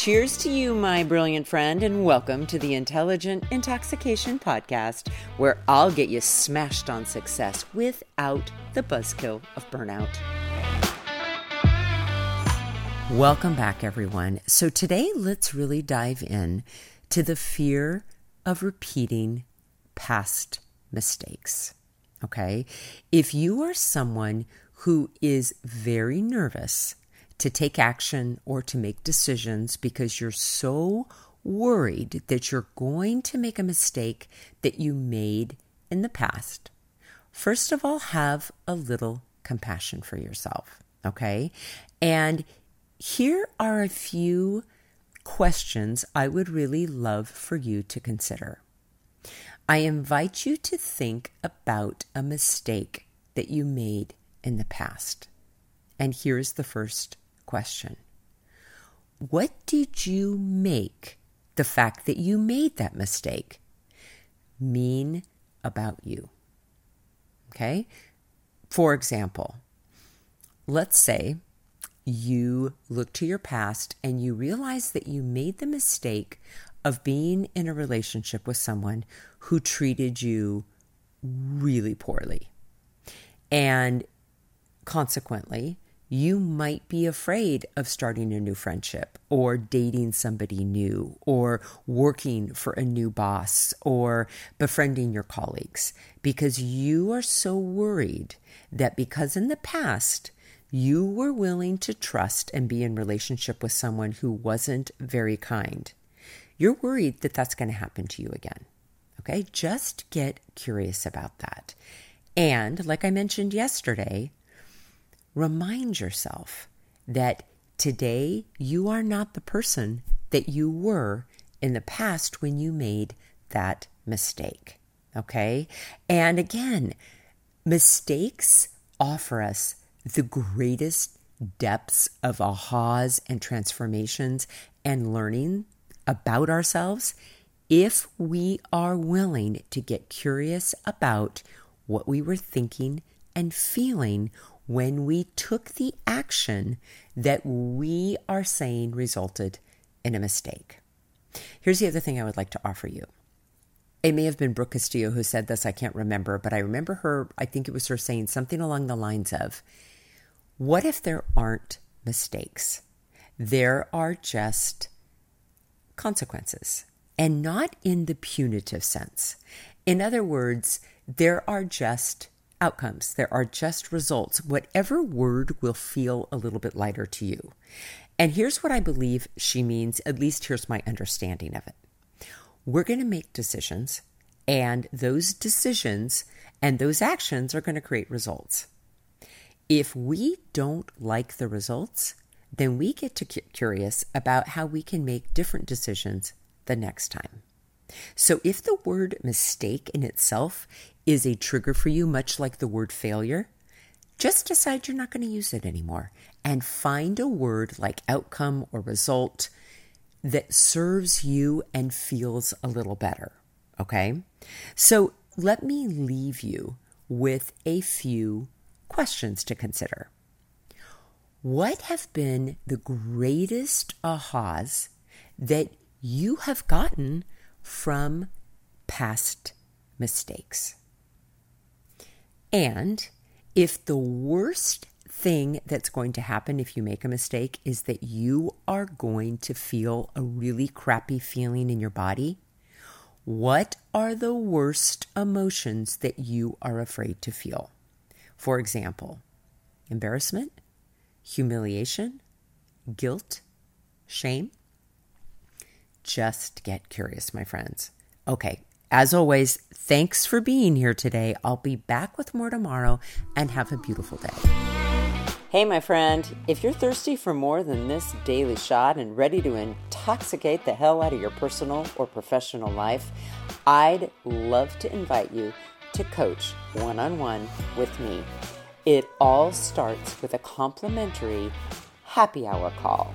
Cheers to you, my brilliant friend, and welcome to the Intelligent Intoxication Podcast, where I'll get you smashed on success without the buzzkill of burnout. Welcome back, everyone. So, today let's really dive in to the fear of repeating past mistakes. Okay. If you are someone who is very nervous to take action or to make decisions because you're so worried that you're going to make a mistake that you made in the past, first of all, have a little compassion for yourself. Okay. And here are a few questions I would really love for you to consider. I invite you to think about a mistake that you made in the past. And here's the first question What did you make the fact that you made that mistake mean about you? Okay? For example, let's say you look to your past and you realize that you made the mistake of being in a relationship with someone who treated you really poorly. And consequently, you might be afraid of starting a new friendship or dating somebody new or working for a new boss or befriending your colleagues because you are so worried that because in the past you were willing to trust and be in relationship with someone who wasn't very kind. You're worried that that's going to happen to you again. Okay? Just get curious about that. And like I mentioned yesterday, remind yourself that today you are not the person that you were in the past when you made that mistake. Okay? And again, mistakes offer us the greatest depths of ahas and transformations and learning about ourselves if we are willing to get curious about what we were thinking and feeling when we took the action that we are saying resulted in a mistake. Here's the other thing I would like to offer you. It may have been Brooke Castillo who said this, I can't remember, but I remember her, I think it was her saying something along the lines of, What if there aren't mistakes? There are just consequences, and not in the punitive sense. In other words, there are just outcomes. There are just results. Whatever word will feel a little bit lighter to you. And here's what I believe she means, at least here's my understanding of it. We're going to make decisions, and those decisions and those actions are going to create results. If we don't like the results, then we get to get curious about how we can make different decisions the next time. So if the word mistake in itself is a trigger for you, much like the word failure, just decide you're not going to use it anymore and find a word like outcome or result that serves you and feels a little better. Okay? So let me leave you with a few questions to consider. What have been the greatest ahas that you have gotten from past mistakes? And if the worst thing that's going to happen if you make a mistake is that you are going to feel a really crappy feeling in your body, what are the worst emotions that you are afraid to feel? For example, embarrassment, humiliation, guilt, shame. Just get curious, my friends. Okay, as always, thanks for being here today. I'll be back with more tomorrow and have a beautiful day. Hey, my friend, if you're thirsty for more than this daily shot and ready to intoxicate the hell out of your personal or professional life, I'd love to invite you to coach one on one with me. It all starts with a complimentary happy hour call